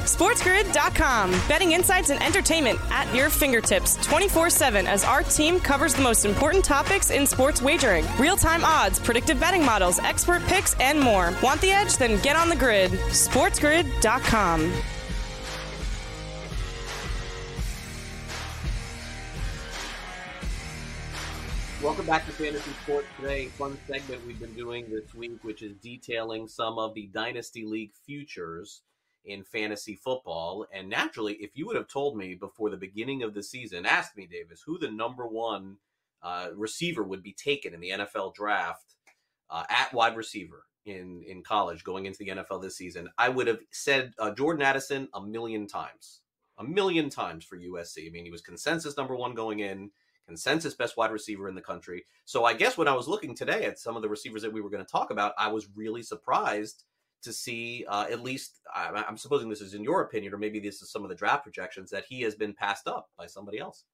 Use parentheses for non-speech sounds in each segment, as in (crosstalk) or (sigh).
SportsGrid.com. Betting insights and entertainment at your fingertips 24 7 as our team covers the most important topics in sports wagering real time odds, predictive betting models, expert picks, and more. Want the edge? Then get on the grid. SportsGrid.com. Welcome back to Fantasy Sports Today. Fun segment we've been doing this week, which is detailing some of the Dynasty League futures in fantasy football. And naturally, if you would have told me before the beginning of the season, asked me, Davis, who the number one uh, receiver would be taken in the NFL draft uh, at wide receiver in, in college going into the NFL this season, I would have said uh, Jordan Addison a million times. A million times for USC. I mean, he was consensus number one going in consensus best wide receiver in the country. So I guess when I was looking today at some of the receivers that we were going to talk about, I was really surprised to see uh, at least I'm supposing this is in your opinion, or maybe this is some of the draft projections that he has been passed up by somebody else.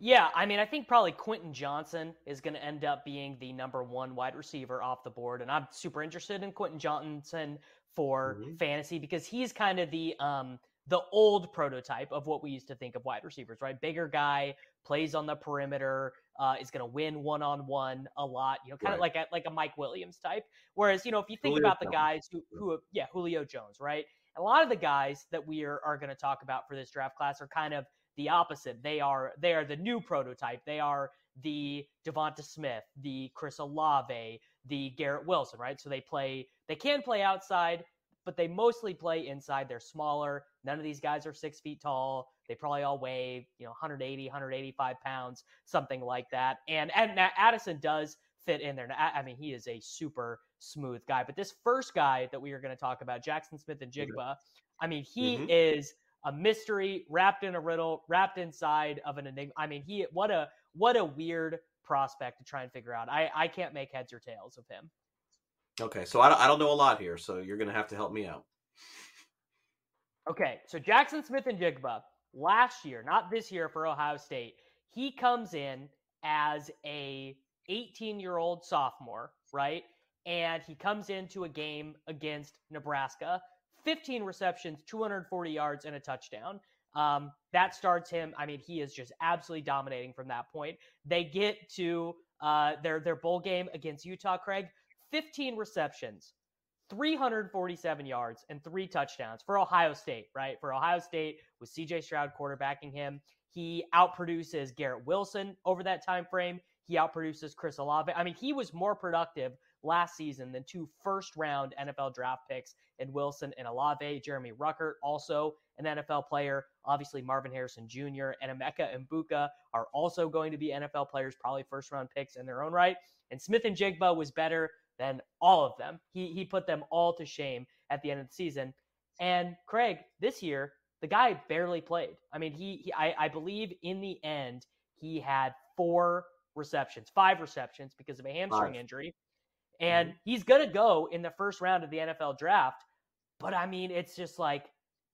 Yeah, I mean, I think probably Quentin Johnston is going to end up being the number one wide receiver off the board, and I'm super interested in Quentin Johnston for mm-hmm. fantasy because he's kind of the um, the old prototype of what we used to think of wide receivers, right? Bigger guy, plays on the perimeter, uh, is going to win one on one a lot, you know, kind of right. like a, like a Mike Williams type. Whereas, you know, if you think Julio about the guys who, who, yeah, Julio Jones, right? A lot of the guys that we are, are going to talk about for this draft class are kind of the opposite. They are they are the new prototype. They are the Devonta Smith, the Chris Olave, the Garrett Wilson, right? So they play they can play outside, but they mostly play inside. They're smaller. None of these guys are six feet tall. They probably all weigh, you know, 180, 185 pounds, something like that. And and Addison does fit in there. I mean, he is a super smooth guy. But this first guy that we are going to talk about, Jackson Smith-Njigba, I mean, he mm-hmm. is a mystery wrapped in a riddle, wrapped inside of an enigma. I mean, he what a what a weird prospect to try and figure out. I I can't make heads or tails of him. Okay, so I don't, I don't know a lot here, so you're going to have to help me out. Okay, so Jackson Smith-Njigba last year, not this year for Ohio State, he comes in as a 18 year old sophomore, right? And he comes into a game against Nebraska, 15 receptions, 240 yards, and a touchdown. Um, that starts him. I mean, he is just absolutely dominating from that point. They get to uh, their their bowl game against Utah. Craig, 15 receptions, 347 yards, and three touchdowns for Ohio State, right? For Ohio State with CJ Stroud quarterbacking him. He outproduces Garrett Wilson over that time frame. He outproduces Chris Olave. I mean, he was more productive last season than two first round NFL draft picks in Wilson and Olave. Jeremy Ruckert, also an NFL player. Obviously, Marvin Harrison Jr. and Emeka Egbuka are also going to be NFL players, probably first round picks in their own right. And Smith-Njigba was better than all of them. He he put them all to shame at the end of the season. And Craig, this year, the guy barely played. I mean, he, he I, I believe in the end he had four receptions, five receptions because of a hamstring five. injury. And mm-hmm. he's going to go in the first round of the NFL draft. But I mean, it's just like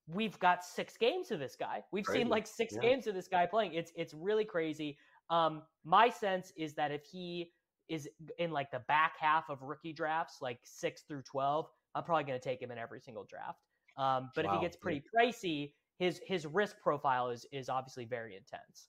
we've got six games of this guy. We've crazy. seen like six yeah. games of this guy playing. It's it's really crazy. Um, my sense is that if he is in like the back half of rookie drafts, like six through 12, I'm probably going to take him in every single draft. Um, but wow. if he gets pretty pricey, his his risk profile is is obviously very intense.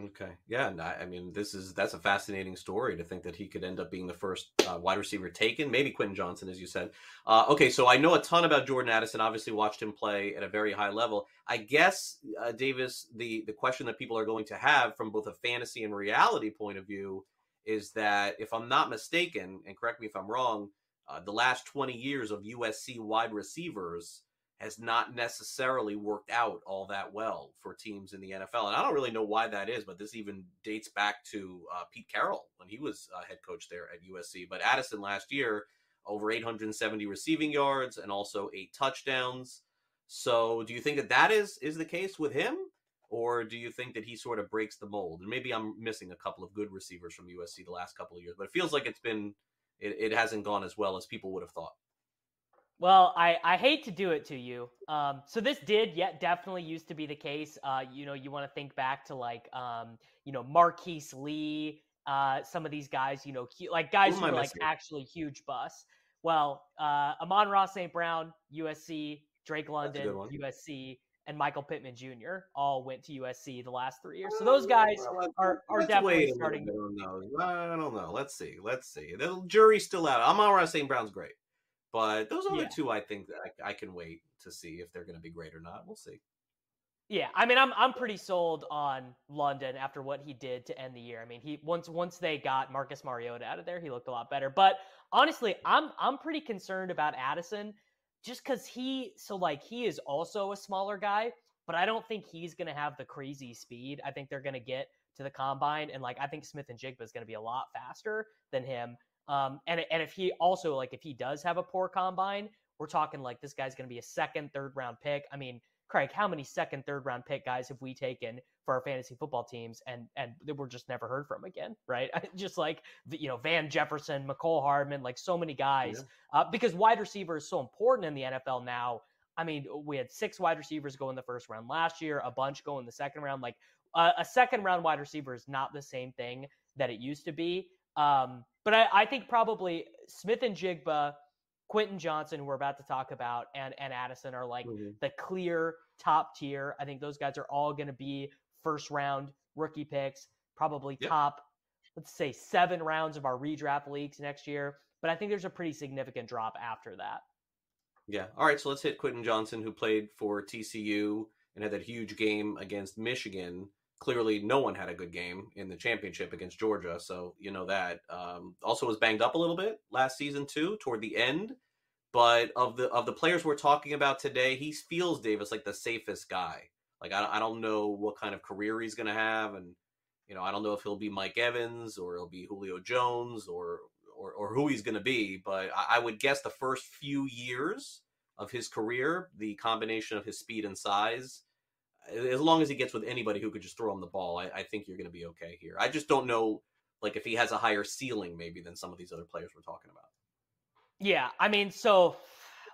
Okay. Yeah. And I, I, mean, this is that's a fascinating story to think that he could end up being the first uh, wide receiver taken. Maybe Quentin Johnston, as you said. Uh, okay. So I know a ton about Jordan Addison. Obviously, watched him play at a very high level. I guess uh, Davis, the the question that people are going to have from both a fantasy and reality point of view is that if I'm not mistaken, and correct me if I'm wrong, uh, the last 20 years of USC wide receivers has not necessarily worked out all that well for teams in the NFL. And I don't really know why that is, but this even dates back to uh, Pete Carroll when he was uh, head coach there at USC. But Addison last year, over 870 receiving yards and also eight touchdowns. So do you think that that is is the case with him? Or do you think that he sort of breaks the mold? And maybe I'm missing a couple of good receivers from USC the last couple of years, but it feels like it's been it, it hasn't gone as well as people would have thought. Well, I, I hate to do it to you. Um, so this did yet definitely used to be the case. Uh, you know, you want to think back to like, um, you know, Marquise Lee, uh, some of these guys, you know, like guys who, who are like actually huge busts. Well, uh, Amon-Ra St. Brown, USC, Drake London, USC, and Michael Pittman Jr. all went to USC the last three years. So those uh, guys are, are definitely starting. I don't know. I don't know. Let's see. Let's see. The jury's still out. Amon-Ra St. Brown's great. But those other yeah. two, I think that I, I, can wait to see if they're going to be great or not. We'll see. Yeah, I mean, I'm I'm pretty sold on London after what he did to end the year. I mean, he once once they got Marcus Mariota out of there, he looked a lot better. But honestly, I'm I'm pretty concerned about Addison, just because he so like he is also a smaller guy, but I don't think he's going to have the crazy speed. I think they're going to get to the combine, and like I think Smith-Njigba is going to be a lot faster than him. Um, and and if he also like if he does have a poor combine, we're talking like this guy's going to be a second, third round pick. I mean, Craig, how many second, third round pick guys have we taken for our fantasy football teams, and and we're just never heard from again, right? (laughs) just like you know Van Jefferson, Mecole Hardman, like so many guys, yeah. uh, because wide receiver is so important in the NFL now. I mean, we had six wide receivers go in the first round last year, a bunch go in the second round. Like uh, a second round wide receiver is not the same thing that it used to be. Um, but I, I, think probably Smith-Njigba, Quentin Johnston, who we're about to talk about, and, and Addison are like mm-hmm. the clear top tier. I think those guys are all going to be first round rookie picks, probably yep. top, let's say, seven rounds of our redraft leagues next year. But I think there's a pretty significant drop after that. Yeah. All right. So let's hit Quentin Johnston, who played for TCU and had that huge game against Michigan clearly no one had a good game in the championship against Georgia, so you know that. Um, also was banged up a little bit last season too, toward the end. But of the of the players we're talking about today, he feels Davis like the safest guy. Like I, I don't know what kind of career he's going to have, and you know I don't know if he'll be Mike Evans or he'll be Julio Jones or or, or who he's going to be. But I, I would guess the first few years of his career, the combination of his speed and size as long as he gets with anybody who could just throw him the ball, I, I think you're going to be okay here. I just don't know, like, if he has a higher ceiling maybe than some of these other players we're talking about. Yeah, I mean, so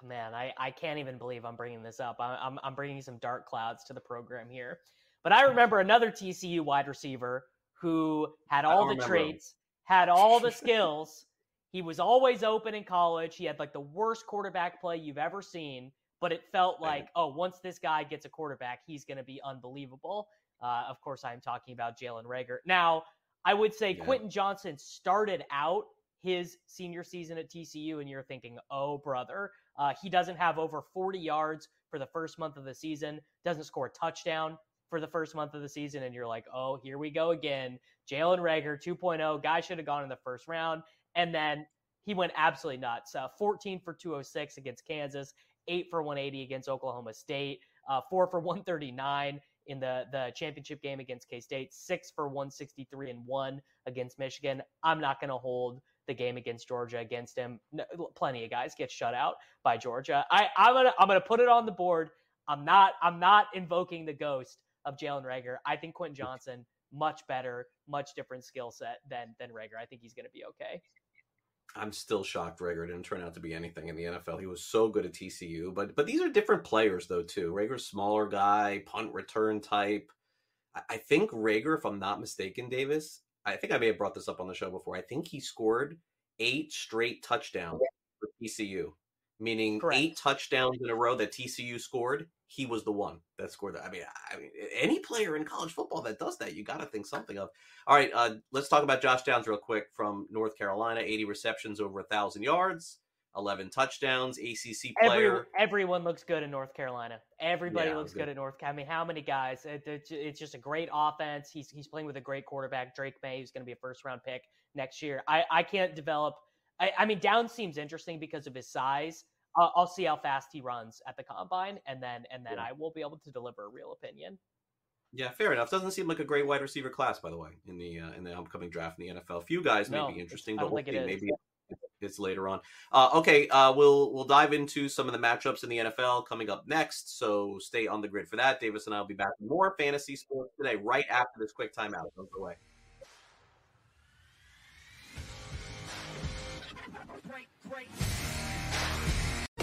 man, I, I can't even believe I'm bringing this up. I'm, I'm, I'm bringing some dark clouds to the program here. But I remember (laughs) another TCU wide receiver who had all the traits, had all the (laughs) skills. He was always open in college. He had like the worst quarterback play you've ever seen but it felt like, oh, once this guy gets a quarterback, he's going to be unbelievable. Uh, of course, I'm talking about Jalen Reagor. Now, I would say yeah. Quentin Johnston started out his senior season at TCU, and you're thinking, oh, brother, uh, he doesn't have over 40 yards for the first month of the season, doesn't score a touchdown for the first month of the season, and you're like, oh, here we go again. Jalen Reagor 2.0, guy should have gone in the first round. And then he went absolutely nuts. Uh, 14 for 206 against Kansas, eight for 180 against Oklahoma State, uh, four for 139 in the the championship game against K State, six for 163 and one against Michigan. I'm not going to hold the game against Georgia against him. No, plenty of guys get shut out by Georgia. I, I'm gonna I'm gonna put it on the board. I'm not I'm not invoking the ghost of Jalen Reagor. I think Quentin Johnston much better, much different skill set than than Reagor. I think he's going to be okay. I'm still shocked Reagor didn't turn out to be anything in the NFL. He was so good at TCU, but but these are different players though too. Reagor's smaller guy, punt return type. I, I think Reagor, if I'm not mistaken, Davis, I think I may have brought this up on the show before. I think he scored eight straight touchdowns for TCU meaning Correct. eight touchdowns in a row that TCU scored. He was the one that scored that. I mean, I mean, any player in college football that does that, you got to think something of. All right, uh, let's talk about Josh Downs real quick from North Carolina. 80 receptions, over a thousand yards, 11 touchdowns. ACC Every, player. everyone looks good in North Carolina. Everybody Yeah, looks good. good at North. I mean, how many guys? It, it's- it's just a great offense. He's he's playing with a great quarterback, Drake Maye, who's going to be a first round pick next year. I I can't develop. I, I mean, Down seems interesting because of his size. Uh, I'll see how fast he runs at the combine, and then and then Yeah. I will be able to deliver a real opinion. Yeah, fair enough. Doesn't seem like a great wide receiver class, by the way, in the uh, in the upcoming draft in the NFL. Few guys may No, be interesting, but we'll think it maybe it's later on. Uh, okay, uh, we'll we'll dive into some of the matchups in the NFL coming up next. So stay on the grid for that. Davis and I will be back with more fantasy sports today, right after this quick timeout. Don't go away.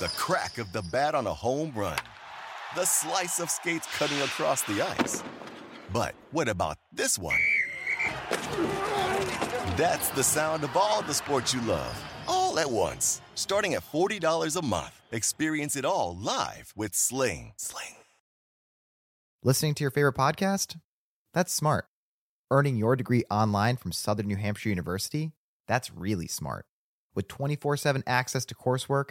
The crack of the bat on a home run. The slice of skates cutting across the ice. But what about this one? That's the sound of all the sports you love, all at once. Starting at $40 a month. Experience it all live with Sling. Sling. Listening to your favorite podcast? That's smart. Earning your degree online from Southern New Hampshire University? That's really smart. With 24 7 access to coursework,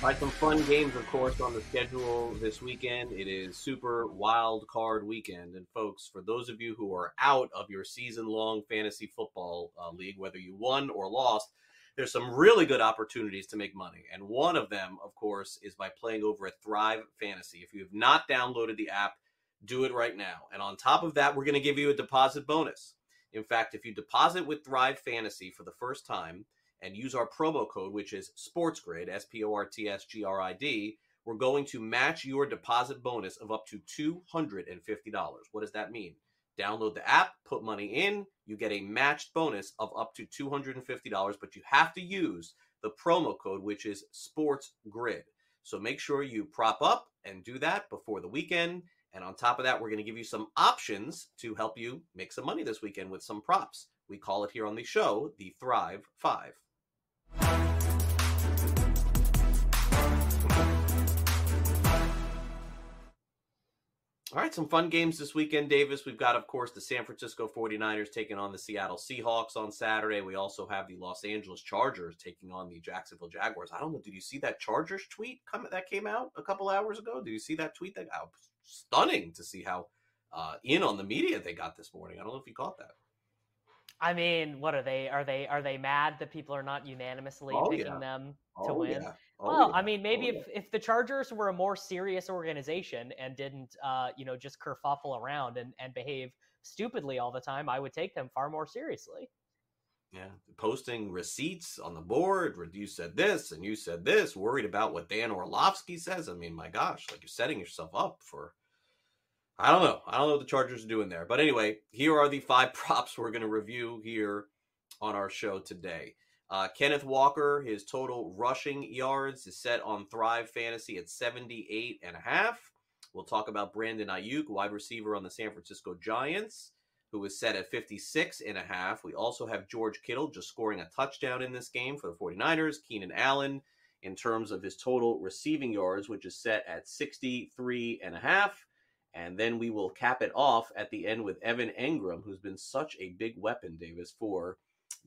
Right, some fun games, of course, on the schedule this weekend. It is Super Wild Card Weekend. And, folks, for those of you who are out of your season long fantasy football uh, league, whether you won or lost, there's some really good opportunities to make money. And one of them, of course, is by playing over at Thrive Fantasy. If you have not downloaded the app, do it right now. And on top of that, we're going to give you a deposit bonus. In fact, if you deposit with Thrive Fantasy for the first time, and use our promo code, which is SportsGrid, S P O R T S G R I D, we're going to match your deposit bonus of up to $250. What does that mean? Download the app, put money in, you get a matched bonus of up to $250, but you have to use the promo code, which is SportsGrid. So make sure you prop up and do that before the weekend. And on top of that, we're going to give you some options to help you make some money this weekend with some props. We call it here on the show the Thrive Five. All right, some fun games this weekend, Davis. We've got, of course, the San Francisco 49ers taking on the Seattle Seahawks on Saturday. We also have the Los Angeles Chargers taking on the Jacksonville Jaguars. I don't know. Did you see that Chargers tweet come, that came out a couple hours ago? Did you see that tweet? That oh, stunning to see how uh, in on the media they got this morning. I don't know if you caught that. I mean, what are they? Are they are they mad that people are not unanimously Oh, picking yeah. them to Oh, win? yeah. Oh, well, I mean, maybe Oh, if, if the Chargers were a more serious organization and didn't, uh, you know, just kerfuffle around and, and behave stupidly all the time, I would take them far more seriously. Yeah, posting receipts on the board. You said this and you said this. Worried about what Dan Orlovsky says. I mean, my gosh, like you're setting yourself up for. I don't know. I don't know what the Chargers are doing there. But anyway, here are the five (laughs) props we're going to review here on our show today. Uh, Kenneth Walker, his total rushing yards is set on Thrive Fantasy at 78 and a half. We'll talk about Brandon Aiyuk, wide receiver on the San Francisco Giants, who is set at 56 and a half. We also have George Kittle just scoring a touchdown in this game for the 49ers. Keenan Allen in terms of his total receiving yards, which is set at 63 and a half. And then we will cap it off at the end with Evan Engram, who's been such a big weapon, Davis, for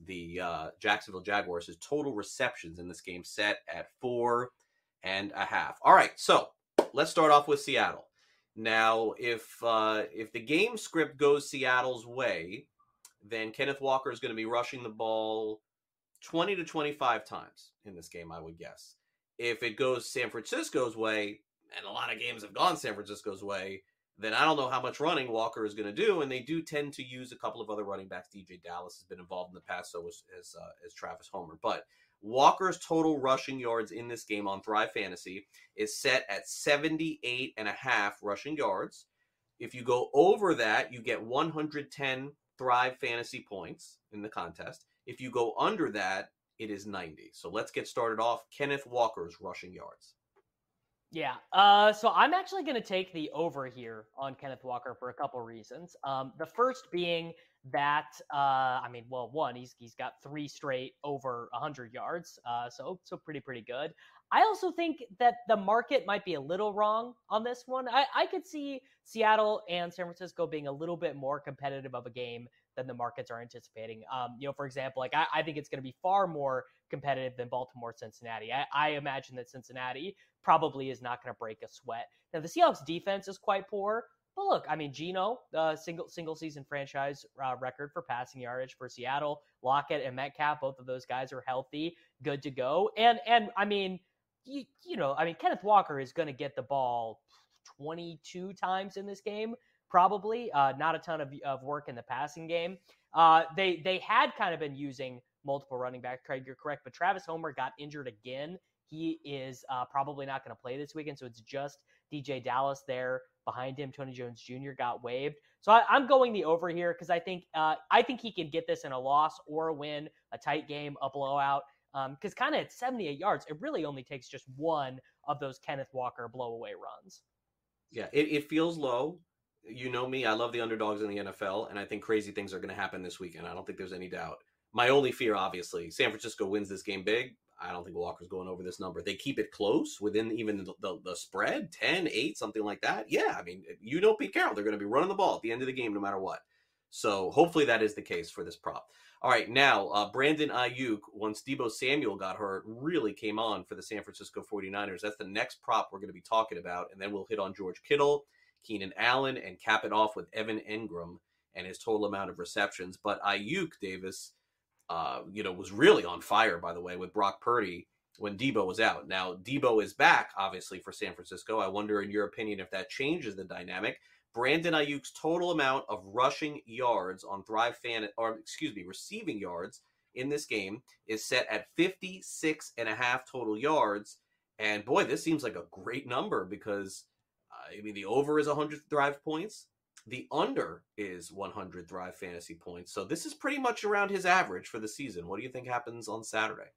the uh, Jacksonville Jaguars. His total receptions in this game set at four and a half. All right, so let's start off with Seattle. Now, if uh, if the game script goes Seattle's way, then Kenneth Walker is going to be rushing the ball 20 to 25 times in this game, I would guess. If it goes San Francisco's way, and a lot of games have gone San Francisco's way, then I don't know how much running Walker is going to do. And they do tend to use a couple of other running backs. DJ Dallas has been involved in the past, so as as, uh, Travis Homer. But Walker's total rushing yards in this game on Thrive Fantasy is set at 78 and a half rushing yards. If you go over that, you get 110 Thrive Fantasy points in the contest. If you go under that, it is 90. So let's get started off. Kenneth Walker's rushing yards. Yeah. Uh, so I'm actually going to take the over here on Kenneth Walker for a couple reasons. Um, the first being that uh, I mean, well, one, he's he's got three straight over 100 yards, uh, so so pretty pretty good. I also think that the market might be a little wrong on this one. I, I could see Seattle and San Francisco being a little bit more competitive of a game than the markets are anticipating. Um, you know, for example, like I, I think it's going to be far more competitive than Baltimore Cincinnati. I, I imagine that Cincinnati probably is not going to break a sweat. Now the Seahawks defense is quite poor, but look, I mean, Geno, uh, single single season franchise uh, record for passing yardage for Seattle. Lockett and Metcalf, both of those guys are healthy, good to go. And and I mean, you, you know, I mean, Kenneth Walker is going to get the ball 22 times in this game probably. Uh, not a ton of, of work in the passing game. Uh, they they had kind of been using multiple running backs. Craig, you're correct, but Travis Homer got injured again. He is uh, probably not going to play this weekend, so it's just DJ Dallas there behind him. Tony Jones Jr. got waived, so I, am going the over here because I think uh, I think he can get this in a loss or a win, a tight game, a blowout. Because um, kind of at 78 yards, it really only takes just one of those Kenneth Walker blowaway runs. Yeah, it, it feels low you know me, I love the underdogs in the NFL, and I think crazy things are going to happen this weekend. I don't think there's any doubt. My only fear, obviously, San Francisco wins this game big. I don't think Walker's going over this number. They keep it close within even the, the, the, spread 10, 8, something like that. Yeah, I mean, you know Pete Carroll. They're going to be running the ball at the end of the game no matter what. So hopefully that is the case for this prop. All right, now, uh, Brandon Aiyuk, once Deebo Samuel got hurt, really came on for the San Francisco 49ers. That's the next prop we're going to be talking about. And then we'll hit on George Kittle Keenan Allen, and cap it off with Evan Engram and his total amount of receptions. But Aiyuk Davis, uh, you know, was really on fire, by the way, with Brock Purdy when Deebo was out. Now, Deebo is back, obviously, for San Francisco. I wonder, in your opinion, if that changes the dynamic. Brandon Aiyuk's total amount of rushing yards on Thrive Fan, or excuse me, receiving yards in this game is set at 56 and a half total yards. And boy, this seems like a great number because I mean, the over is 100 Thrive points. The under is 100 Thrive fantasy points. So this is pretty much around his average for the season. What do you think happens on Saturday?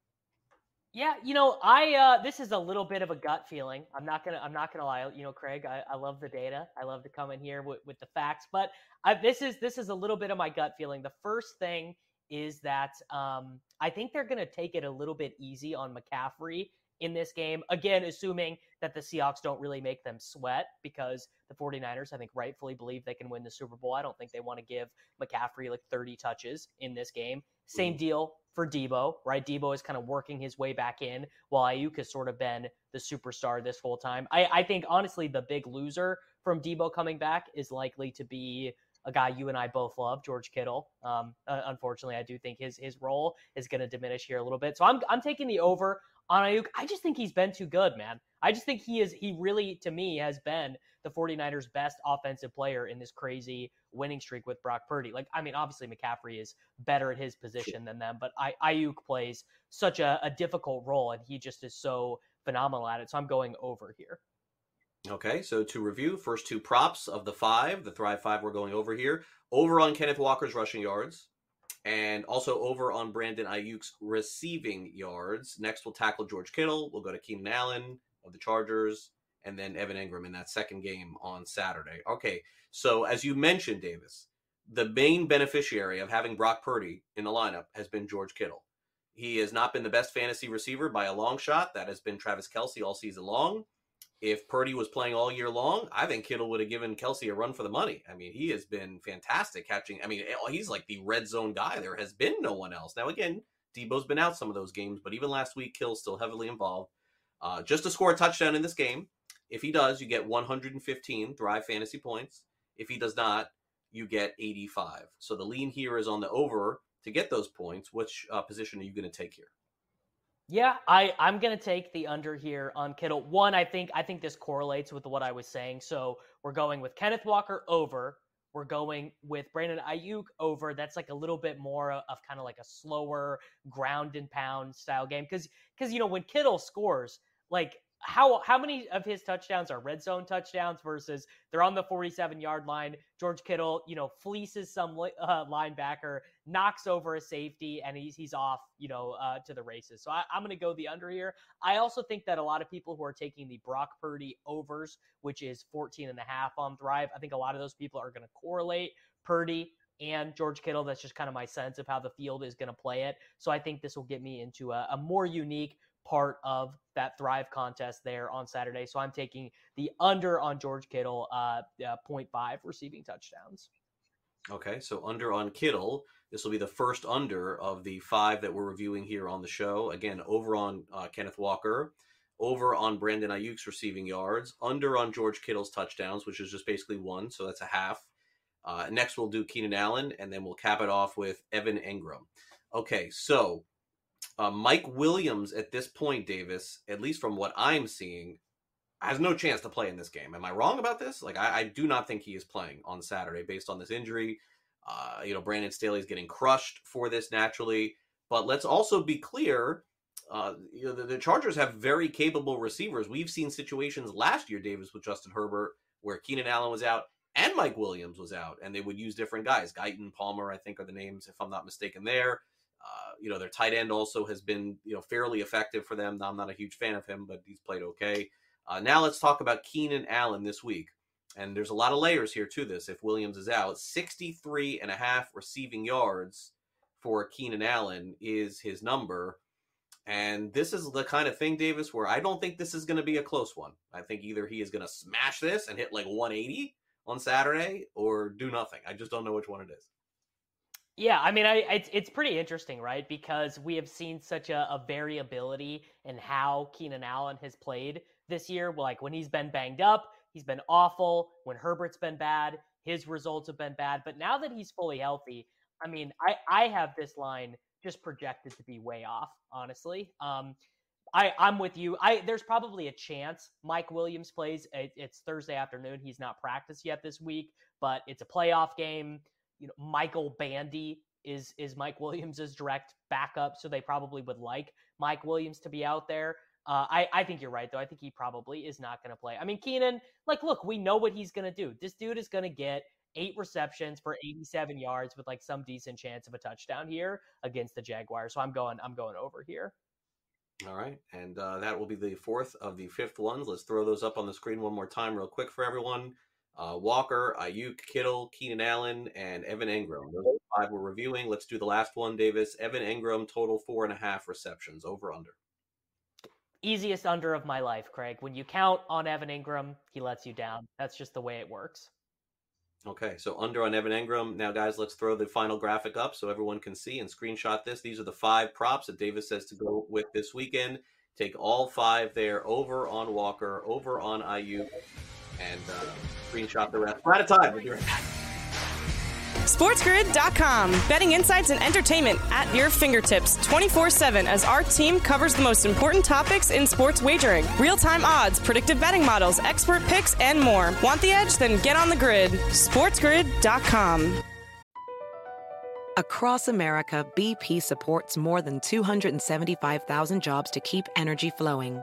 Yeah, you know, I uh, this is a little bit of a gut feeling. I'm not gonna I'm not gonna lie. You know, Craig, I, I love the data. I love to come in here with, with the facts, but I, this is this is a little bit of my gut feeling. The first thing is that um, I think they're gonna take it a little bit easy on McCaffrey in this game. Again, assuming that the Seahawks don't really make them sweat because the 49ers, I think, rightfully believe they can win the Super Bowl. I don't think they want to give McCaffrey like 30 touches in this game. Same mm-hmm. deal for Deebo, right? Deebo is kind of working his way back in while Aiyuk has sort of been the superstar this whole time. I, I think, honestly, the big loser from Deebo coming back is likely to be a guy you and I both love, George Kittle. Um, uh, unfortunately, I do think his his role is going to diminish here a little bit. So I'm I'm taking the over on Aiyuk, I just think he's been too good, man. I just think he is, he really, to me, has been the 49ers' best offensive player in this crazy winning streak with Brock Purdy. Like, I mean, obviously McCaffrey is better at his position than them, but I, Aiyuk plays such a, a difficult role and he just is so phenomenal at it. So I'm going over here. Okay, so to review, first two props of the five, the Thrive Five we're going over here. Over on Kenneth Walker's rushing yards, and also over on Brandon Aiyuk's receiving yards. Next, we'll tackle George Kittle. We'll go to Keenan Allen of the Chargers and then Evan Engram in that second game on Saturday. Okay, so as you mentioned, Davis, the main beneficiary of having Brock Purdy in the lineup has been George Kittle. He has not been the best fantasy receiver by a long shot. That has been Travis Kelce all season long. If Purdy was playing all year long, I think Kittle would have given Kelce a run for the money. I mean, he has been fantastic catching. I mean, he's like the red zone guy. There has been no one else. Now, again, Deebo's been out some of those games, but even last week, Kill's still heavily involved. Uh, just to score a touchdown in this game, if he does, you get 115 Thrive fantasy points. If he does not, you get 85. So the lean here is on the over to get those points. Which uh, position are you going to take here? Yeah, I I'm gonna take the under here on Kittle. One, I think I think this correlates with what I was saying. So we're going with Kenneth Walker over. We're going with Brandon Aiyuk over. That's like a little bit more of kind of like a slower ground and pound style game because because you know when Kittle scores, like how how many of his touchdowns are red zone touchdowns versus they're on the 47 yard line george kittle you know fleeces some uh, linebacker knocks over a safety and he's he's off you know uh, to the races so I, i'm going to go the under here i also think that a lot of people who are taking the brock purdy overs which is 14 and a half on thrive i think a lot of those people are going to correlate purdy and George Kittle. That's just kind of my sense of how the field is going to play it. So I think this will get me into a, a more unique, part of that Thrive contest there on Saturday. So I'm taking the under on George Kittle, uh, uh 0.5 receiving touchdowns. Okay, so under on Kittle. This will be the first under of the five that we're reviewing here on the show. Again, over on uh, Kenneth Walker, over on Brandon Aiyuk's receiving yards, under on George Kittle's touchdowns, which is just basically one, so that's a half. Uh, next, we'll do Keenan Allen, and then we'll cap it off with Evan Engram. Okay, so uh, Mike Williams at this point, Davis, at least from what I'm seeing, has no chance to play in this game. Am I wrong about this? Like, I, I do not think he is playing on Saturday based on this injury. Uh, you know, Brandon Staley is getting crushed for this naturally. But let's also be clear. Uh, you know, the, the, Chargers have very capable receivers. We've seen situations last year, Davis, with Justin Herbert, where Keenan Allen was out and Mike Williams was out, and they would use different guys. Guyton, Palmer, I think, are the names, if I'm not mistaken. There, uh, you know, their tight end also has been, you know, fairly effective for them. I'm not a huge fan of him, but he's played okay. Uh, now let's talk about Keenan Allen this week. And there's a lot of layers here to this. If Williams is out, 63 and a half receiving yards for Keenan Allen is his number. And this is the kind of thing, Davis, where I don't think this is going to be a close one. I think either he is going to smash this and hit like 180 on Saturday or do nothing. I just don't know which one it is. Yeah, I mean, I it's it's pretty interesting, right? Because we have seen such a, a variability in how Keenan Allen has played this year. Like when he's been banged up, he's been awful. When Herbert's been bad, his results have been bad. But now that he's fully healthy, I mean, I I have this line just projected to be way off, honestly. Um, I I'm with you. I there's probably a chance Mike Williams plays. It, it's Thursday afternoon. He's not practiced yet this week, but it's a playoff game you know, Michael Bandy is is Mike Williams's direct backup, so they probably would like Mike Williams to be out there. Uh, I I think you're right though. I think he probably is not going to play. I mean, Keenan, like, look, we know what he's going to do. This dude is going to get eight receptions for 87 yards with like some decent chance of a touchdown here against the Jaguars. So I'm going I'm going over here. All right, and uh, that will be the fourth of the fifth ones. Let's throw those up on the screen one more time, real quick for everyone uh, Walker, Aiyuk, Kittle, Keenan Allen, and Evan Engram. Those five we're reviewing. Let's do the last one, Davis. Evan Engram, total four and a half receptions, over under. Easiest under of my life, Craig. When you count on Evan Engram, he lets you down. That's just the way it works. Okay, so under on Evan Engram. Now, guys, let's throw the final graphic up so everyone can see and screenshot this. These are the five props that Davis says to go with this weekend. Take all five there over on Walker, over on Aiyuk, and uh, screenshot the rest. We're out of time. We'll be right back. SportsGrid.com. Betting insights and entertainment at your fingertips 24 7 as our team covers the most important topics in sports wagering real time odds, predictive betting models, expert picks, and more. Want the edge? Then get on the grid. SportsGrid.com. Across America, BP supports more than 275,000 jobs to keep energy flowing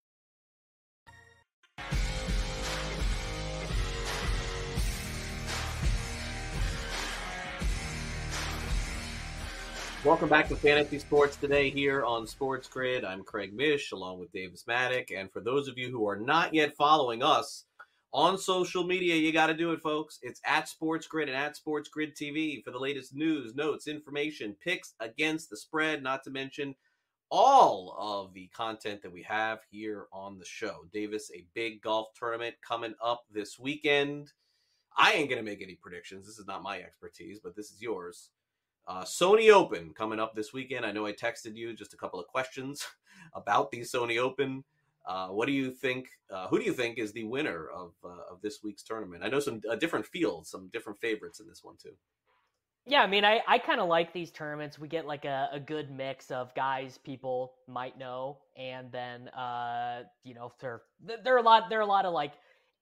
Welcome back to Fantasy Sports today here on Sports Grid. I'm Craig Mish along with Davis Mattek. And for those of you who are not yet following us on social media, you got to do it, folks. It's at Sports Grid and at Sports Grid TV for the latest news, notes, information, picks against the spread, not to mention all of the content that we have here on the show. Davis, a big golf tournament coming up this weekend. I ain't going to make any predictions. This is not my expertise, but this is yours. Uh, Sony Open coming up this weekend. I know I texted you just a couple of questions (laughs) about the Sony Open. Uh, what do you think? Uh, who do you think is the winner of uh, of this week's tournament? I know some uh, different fields, some different favorites in this one too. Yeah, I mean, I, I kind of like these tournaments. We get like a, a good mix of guys people might know, and then uh, you know, there there are a lot there are a lot of like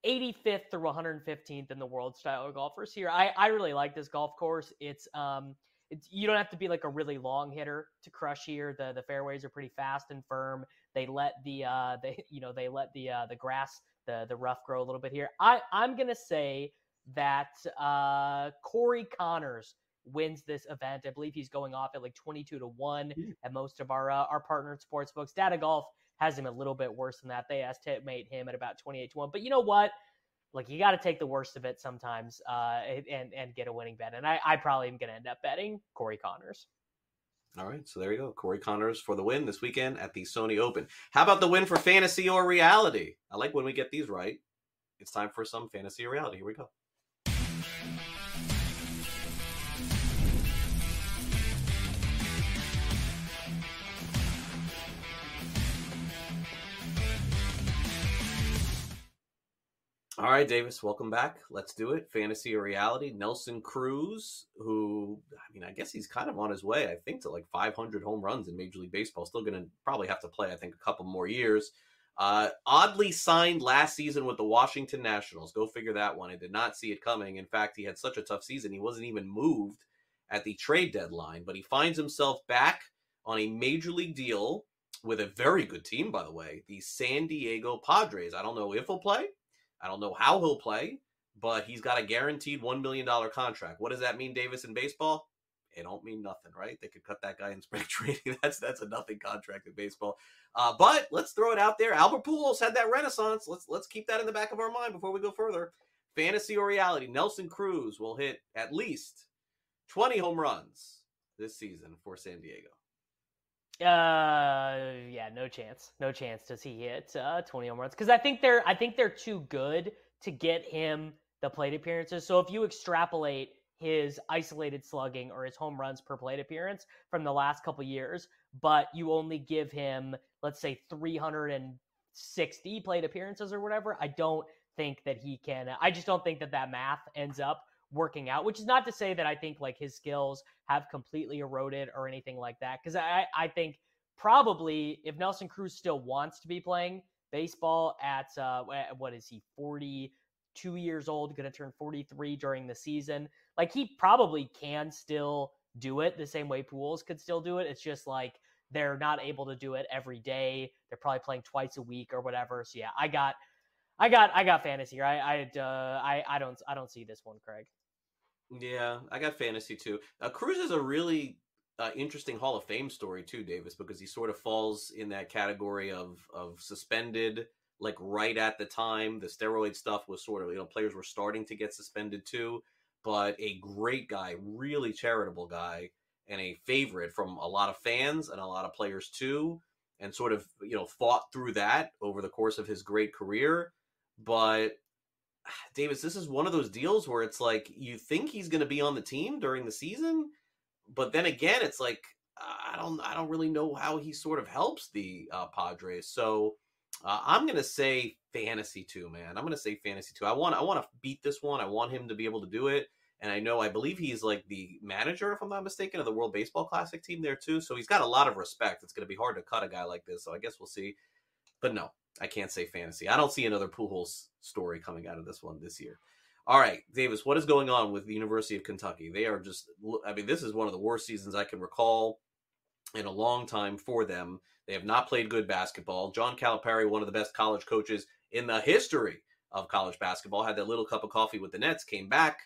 85th through 115th in the world style golfers here. I I really like this golf course. It's um it's, you don't have to be like a really long hitter to crush here. The the fairways are pretty fast and firm. They let the uh (laughs) they you know they let the uh the grass the the rough grow a little bit here. I I'm gonna say that uh Corey Conners wins this event. I believe he's going off at like 22 to 1 mm. at most of our uh, our partnered sports books. Data Golf has him a little bit worse than that. They estimate him at about 28 to 1. But you know what? Like you got to take the worst of it sometimes uh, and and get a winning bet. And I, I probably am going to end up betting Corey Conners. All right, so there you go. Corey Conners for the win this weekend at the Sony Open. How about the win for fantasy or reality? I like when we get these right. It's time for some fantasy or reality. Here we go. All right, Davis, welcome back. Let's do it. Fantasy or reality. Nelson Cruz, who, I mean, I guess he's kind of on his way, I think, to like 500 home runs in Major League Baseball. Still going to probably have to play, I think, a couple more years. Uh, oddly signed last season with the Washington Nationals. Go figure that one. I did not see it coming. In fact, he had such a tough season, he wasn't even moved at the trade deadline, but he finds himself back on a major league deal with a very good team, by the way, the San Diego Padres. I don't know if he'll play. I don't know how he'll play, but he's got a guaranteed $1 million contract. What does that mean, Davis, in baseball? It don't mean nothing, right? They could cut that guy in spring (laughs) training. That's that's a nothing contract in baseball. Uh, but let's throw it out there. Albert Pujols had that renaissance. Let's let's keep that in the back of our mind before we go further. Fantasy or reality? Nelson Cruz will hit at least 20 home runs this season for San Diego. Uh, yeah, no chance. No chance does he hit uh, 20 home runs because I think they're I think they're too good to get him the plate appearances. So if you extrapolate his isolated slugging or his home runs per plate appearance from the last couple years, but you only give him let's say 360 plate appearances or whatever, I don't think that he can. I just don't think that that math ends up working out, which is not to say that I think like his skills have completely eroded or anything like that. Cause I, I think probably if Nelson Cruz still wants to be playing baseball at, uh, what is he, 42 years old, going to turn 43 during the season, like he probably can still do it the same way Pujols could still do it. It's just like they're not able to do it every day. They're probably playing twice a week or whatever. So yeah, I got, I got, I got fantasy. Right? I, uh, I, I don't, I don't see this one, Craig. Yeah, I got fantasy too. Uh, Cruz is a really uh, interesting Hall of Fame story too, Davis, because he sort of falls in that category of of suspended, like right at the time the steroid stuff was sort of you know players were starting to get suspended too, but a great guy, really charitable guy, and a favorite from a lot of fans and a lot of players too, and sort of you know fought through that over the course of his great career, but (sighs) Davis, this is one of those deals where it's like you think he's going to be on the team during the season, but then again, it's like I don't I don't really know how he sort of helps the uh, Padres. So uh, I'm going to say fantasy too, man. I'm going to say fantasy too. I want I want to beat this one. I want him to be able to do it. And I know I believe he's like the manager, if I'm not mistaken, of the World Baseball Classic team there too. So he's got a lot of respect. It's going to be hard to cut a guy like this. So I guess we'll see. But no, I can't say fantasy. I don't see another Pujols story coming out of this one this year. All right, Davis, what is going on with the University of Kentucky? They are just, I mean, this is one of the worst seasons I can recall in a long time for them. They have not played good basketball. John Calipari, one of the best college coaches in the history of college basketball, had that little cup of coffee with the Nets, came back,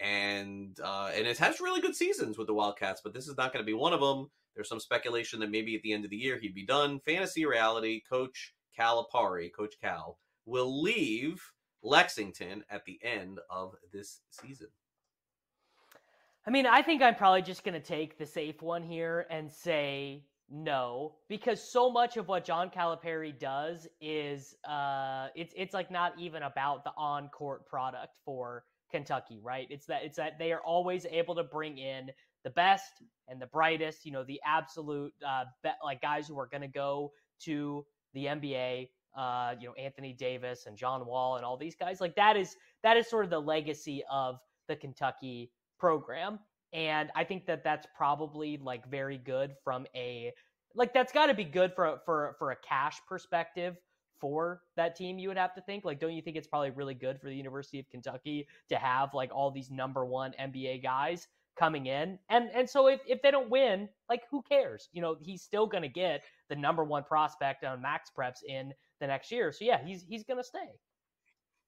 and uh, and it has really good seasons with the Wildcats, but this is not going to be one of them. There's some speculation that maybe at the end of the year he'd be done. Fantasy reality, Coach Calipari, Coach Cal, will leave Lexington at the end of this season. I mean, I think I'm probably just going to take the safe one here and say no, because so much of what John Calipari does is uh, it's it's like not even about the on court product for Kentucky, right? It's that it's that they are always able to bring in the best and the brightest, you know, the absolute uh, be- like guys who are going to go to the NBA, uh, you know, Anthony Davis and John Wall and all these guys. Like that is that is sort of the legacy of the Kentucky program. And I think that that's probably like very good from a like that's got to be good for for for a cash perspective for that team you would have to think like don't you think it's probably really good for the University of Kentucky to have like all these number 1 NBA guys coming in. And and so if, if they don't win, like who cares? You know, he's still gonna get the number one prospect on MaxPreps in the next year. So yeah, he's he's gonna stay.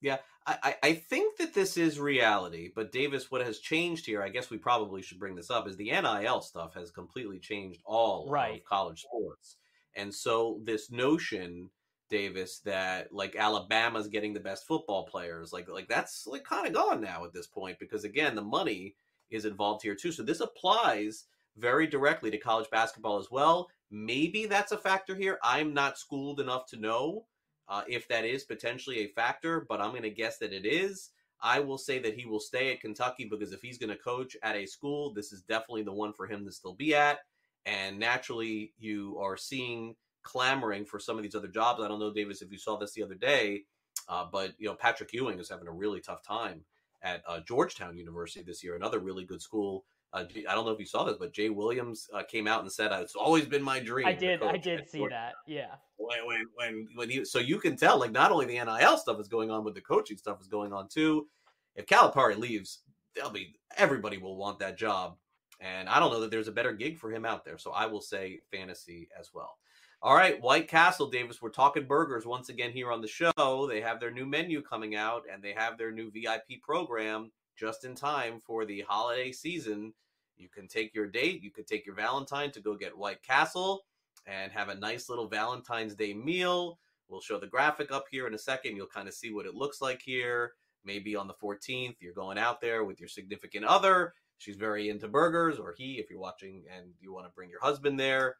Yeah, I, I think that this is reality, but Davis, what has changed here, I guess we probably should bring this up, is the NIL stuff has completely changed all right. of college sports. And so this notion, Davis, that like Alabama's getting the best football players, like like that's like kind of gone now at this point because again, the money is involved here too. So this applies very directly to college basketball as well. Maybe that's a factor here. I'm not schooled enough to know uh, if that is potentially a factor, but I'm going to guess that it is. I will say that he will stay at Kentucky because if he's going to coach at a school, this is definitely the one for him to still be at. And naturally, you are seeing clamoring for some of these other jobs. I don't know, Davis, if you saw this the other day, uh, but you know Patrick Ewing is having a really tough time at uh, Georgetown University this year, another really good school. Uh, I don't know if you saw this, but Jay Williams uh, came out and said, "It's always been my dream." I did, I did see that. Yeah. When when when, when he, so you can tell, like not only the NIL stuff is going on, but the coaching stuff is going on too. If Calipari leaves, they'll be everybody will want that job, and I don't know that there's a better gig for him out there. So I will say fantasy as well. All right, White Castle, Davis. We're talking burgers once again here on the show. They have their new menu coming out, and they have their new VIP program just in time for the holiday season. You can take your date, you could take your Valentine to go get White Castle and have a nice little Valentine's Day meal. We'll show the graphic up here in a second. You'll kind of see what it looks like here. Maybe on the 14th, you're going out there with your significant other. She's very into burgers, or he, if you're watching and you want to bring your husband there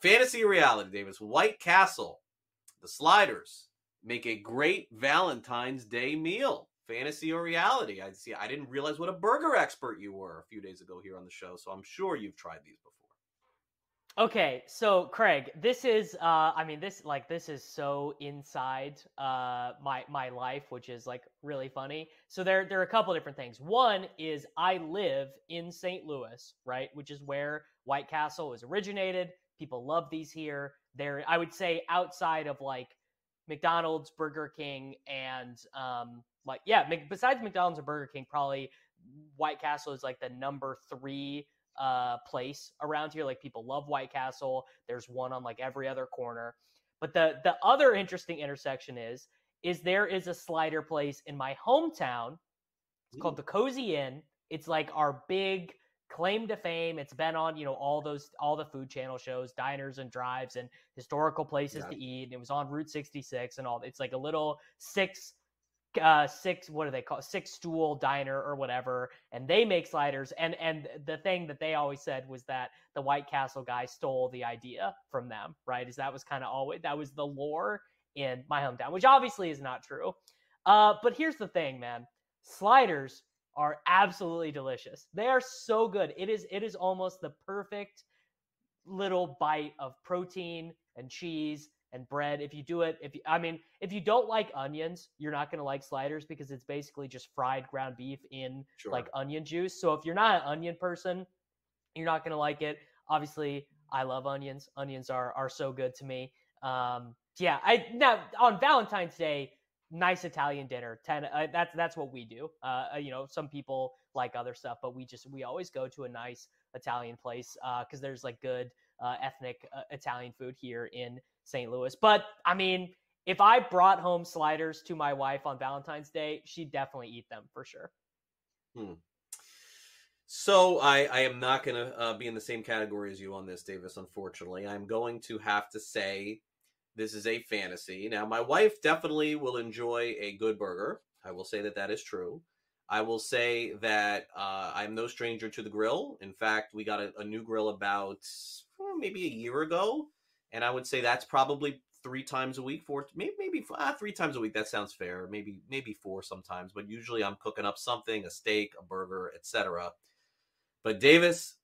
Fantasy reality, Davis. White Castle, the sliders make a great Valentine's Day meal. Fantasy or reality? I see. I didn't realize what a burger expert you were a few days ago here on the show. So I'm sure you've tried these before. Okay, so Craig, this is uh I mean this like this is so inside uh my my life, which is like really funny. So there there are a couple different things. One is I live in St. Louis, right, which is where White Castle is originated. People love these here. They're, I would say, outside of like McDonald's, Burger King, and um, like yeah, besides McDonald's and Burger King, probably White Castle is like the number three uh, place around here. Like people love White Castle. There's one on like every other corner. But the the other interesting intersection is is there is a slider place in my hometown. It's Ooh. called the Cozy Inn It's like our big claim to fame. It's been on, you know, all those all the food channel shows, diners and drives and historical places yeah. to eat. And It was on Route 66 and all. It's like a little six uh six what do they call six stool diner or whatever and they make sliders and and the thing that they always said was that the white castle guy stole the idea from them right is that was kind of always that was the lore in my hometown which obviously is not true uh but here's the thing man sliders are absolutely delicious. They are so good. It is it is almost the perfect little bite of protein and cheese and bread. If you do it, if you, I mean, if you don't like onions, you're not going to like sliders because it's basically just fried ground beef in sure. like onion juice. So if you're not an onion person, you're not going to like it. Obviously, I love onions. Onions are are so good to me. Um, yeah, I now on Valentine's Day, nice Italian dinner. Ten. Uh, that's that's what we do. Uh, uh, you know, some people like other stuff, but we just we always go to a nice Italian place because uh, there's like good uh, ethnic uh, Italian food here in St. Louis. But I mean, if I brought home sliders to my wife on Valentine's Day, she'd definitely eat them for sure. Hmm. So I, I am not going to be in the same category as you on this, Davis. Unfortunately, I'm going to have to say this is a fantasy. Now, my wife definitely will enjoy a good burger. I will say that that is true. I will say that uh, I'm no stranger to the grill. In fact, we got a, a new grill about well, maybe a year ago, and I would say that's probably three times a week, four maybe maybe uh, three times a week. That sounds fair. Maybe maybe four sometimes, but usually I'm cooking up something, a steak, a burger, etc. But Davis,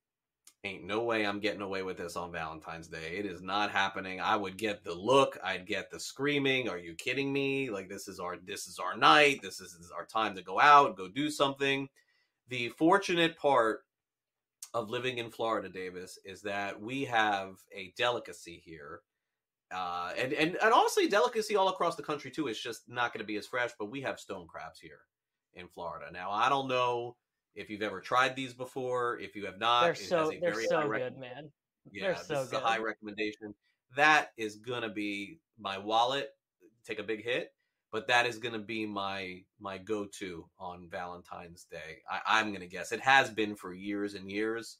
ain't no way I'm getting away with this on Valentine's Day. It is not happening. I would get the look, I'd get the screaming. Are you kidding me? Like this is our this is our night. This is, this is our time to go out, go do something. The fortunate part of living in Florida, Davis, is that we have a delicacy here. Uh, and, and and honestly, delicacy all across the country too. It's just not going to be as fresh. But we have stone crabs here in Florida. Now I don't know if you've ever tried these before, if you have not, they're so they're so good, man. Yeah, they're so this good. is a high recommendation. That is gonna be my wallet. Take a big hit, but that is gonna be my my go to on Valentine's Day. I, I'm gonna guess it has been for years and years.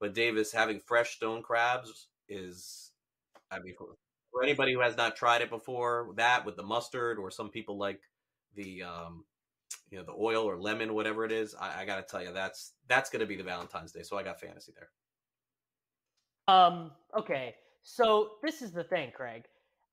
But Davis having fresh stone crabs is, I mean, for, for anybody who has not tried it before, that with the mustard, or some people like the um, you know the oil or lemon, whatever it is. I, I got to tell you, that's that's going to be the Valentine's Day. So I got fantasy there. Um. Okay. So this is the thing, Craig.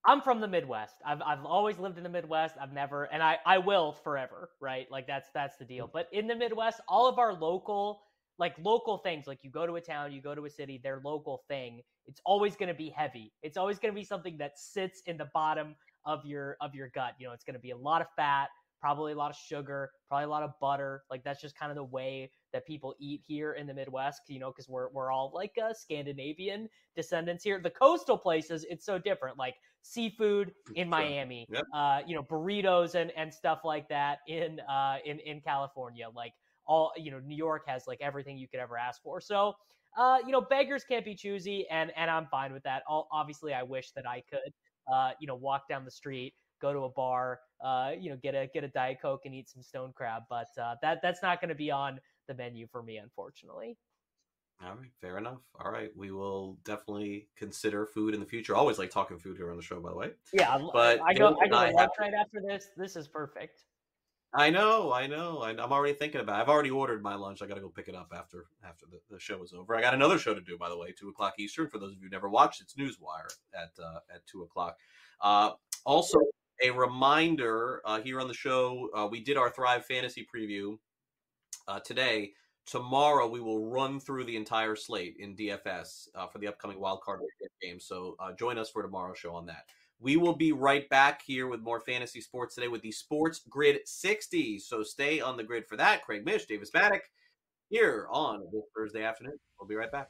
I'm from the Midwest. I've I've always lived in the Midwest. I've never, and I I will forever. Right? Like that's that's the deal. But in the Midwest, all of our local like local things like you go to a town you go to a city their local thing it's always going to be heavy it's always going to be something that sits in the bottom of your of your gut you know it's going to be a lot of fat probably a lot of sugar, probably a lot of butter. Like that's just kind of the way that people eat here in the Midwest, you know, because we're we're all like uh, Scandinavian descendants here. The coastal places, it's so different. Like seafood in Miami, yep. uh, you know, burritos and and stuff like that in uh in in California. Like all you know, New York has like everything you could ever ask for. So. Uh, you know, beggars can't be choosy, and and I'm fine with that. All, obviously, I wish that I could, uh, you know, walk down the street go to a bar, uh, you know, get a get a diet coke and eat some stone crab. But uh, that that's not going to be on the menu for me, unfortunately. All right, fair enough. All right, we will definitely consider food in the future. always like talking food here on the show, by the way. Yeah, but I go I go to lunch right after this. This is perfect. I know, I know. I, am already thinking about. It. I've already ordered my lunch. I got to go pick it up after after the, the, show is over. I got another show to do, by the way, two o'clock Eastern. For those of you who never watched, it's Newswire at uh, at two o'clock. Uh, also, a reminder uh, here on the show, uh, we did our Thrive Fantasy preview uh, today. Tomorrow we will run through the entire slate in DFS uh, for the upcoming Wild Card game. So uh, join us for tomorrow's show on that. We will be right back here with more fantasy sports today with the Sports Grid 60. So stay on the grid for that. Craig Mish, Davis Mattek, here on this Thursday afternoon. We'll be right back.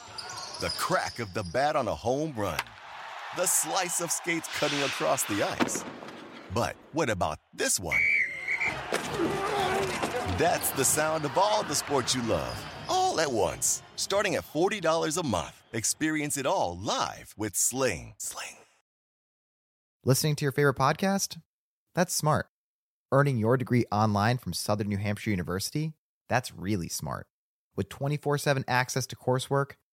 The crack of the bat on a home run. The slice of skates cutting across the ice. But what about this one? That's the sound of all the sports you love, all at once. Starting at $40 a month. Experience it all live with Sling. Sling. Listening to your favorite podcast? That's smart. Earning your degree online from Southern New Hampshire University? That's really smart. With 24 7 access to coursework,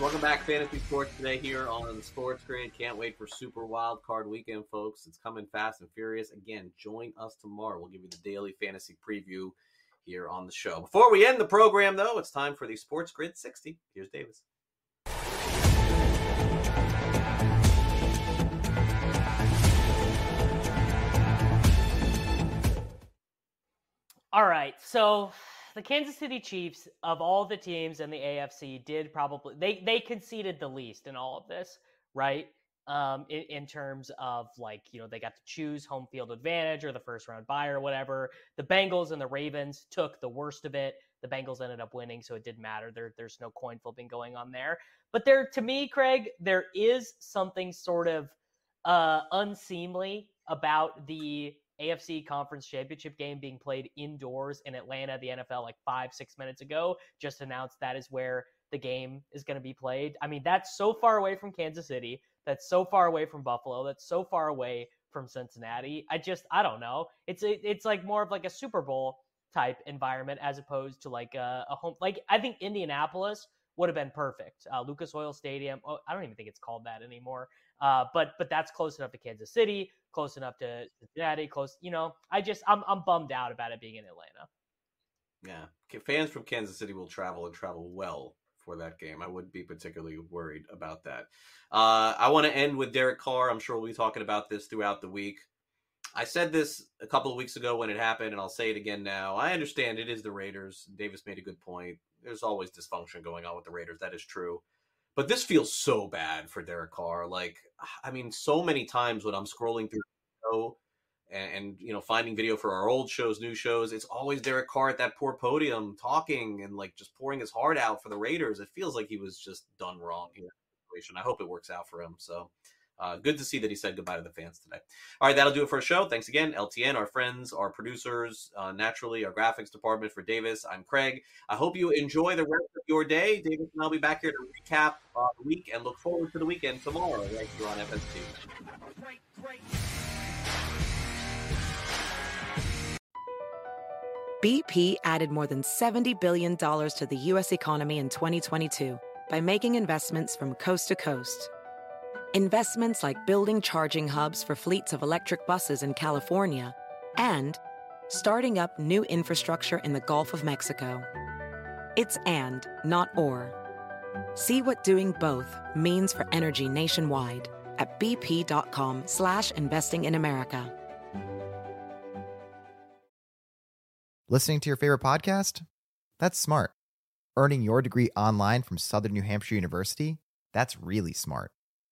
Welcome back, Fantasy Sports today here on Sports Grid. Can't wait for Super Wild Card Weekend, folks. It's coming fast and furious. Again, join us tomorrow. We'll give you the daily fantasy preview here on the show. Before we end the program, though, it's time for the Sports Grid 60. Here's Davis. All right, so the Kansas City Chiefs, of all the teams in the AFC, did probably they they conceded the least in all of this, right? Um, in, in terms of like you know they got to choose home field advantage or the first round bye or whatever. The Bengals and the Ravens took the worst of it. The Bengals ended up winning, so it didn't matter. There, there's no coin flipping going on there. But there, to me, Craig, there is something sort of uh, unseemly about the AFC Conference Championship game being played indoors in Atlanta. The NFL, like five, six minutes ago, just announced that is where the game is going to be played. I mean, that's so far away from Kansas City. That's so far away from Buffalo. That's so far away from Cincinnati. I just, I don't know. It's a, it's like more of like a Super Bowl type environment as opposed to like a, a home. Like I think Indianapolis would have been perfect. Uh, Lucas Oil Stadium. Oh, I don't even think it's called that anymore. Uh, but but that's close enough to Kansas City, close enough to Cincinnati, close. You know, I just I'm I'm bummed out about it being in Atlanta. Yeah, fans from Kansas City will travel and travel well for that game. I wouldn't be particularly worried about that. Uh, I want to end with Derek Carr. I'm sure we'll be talking about this throughout the week. I said this a couple of weeks ago when it happened, and I'll say it again now. I understand it is the Raiders. Davis made a good point. There's always dysfunction going on with the Raiders. That is true. But this feels so bad for Derek Carr. Like, (sighs) I mean, so many times when I'm scrolling through show and, and, you know finding video for our old shows, new shows, it's always Derek Carr at that poor podium talking and like just pouring his heart out for the Raiders. It feels like he was just done wrong in that situation. I hope it works out for him. So uh, good to see that he said goodbye to the fans today. All right, that'll do it for our show. Thanks again, LTN, our friends, our producers, uh, naturally, our graphics department for Davis. I'm Craig. I hope you enjoy the rest of your day. Davis and I'll be back here to recap uh, the week and look forward to the weekend tomorrow right here on FS2. Great, great. BP added more than $70 billion to the U.S. economy in 2022 by making investments from coast to coast investments like building charging hubs for fleets of electric buses in California, and starting up new infrastructure in the Gulf of Mexico. It's and, not or. See what doing both means for energy nationwide at bp.com slash investing in America. Listening to your favorite podcast? That's smart. Earning your degree online from Southern New Hampshire University? That's really smart.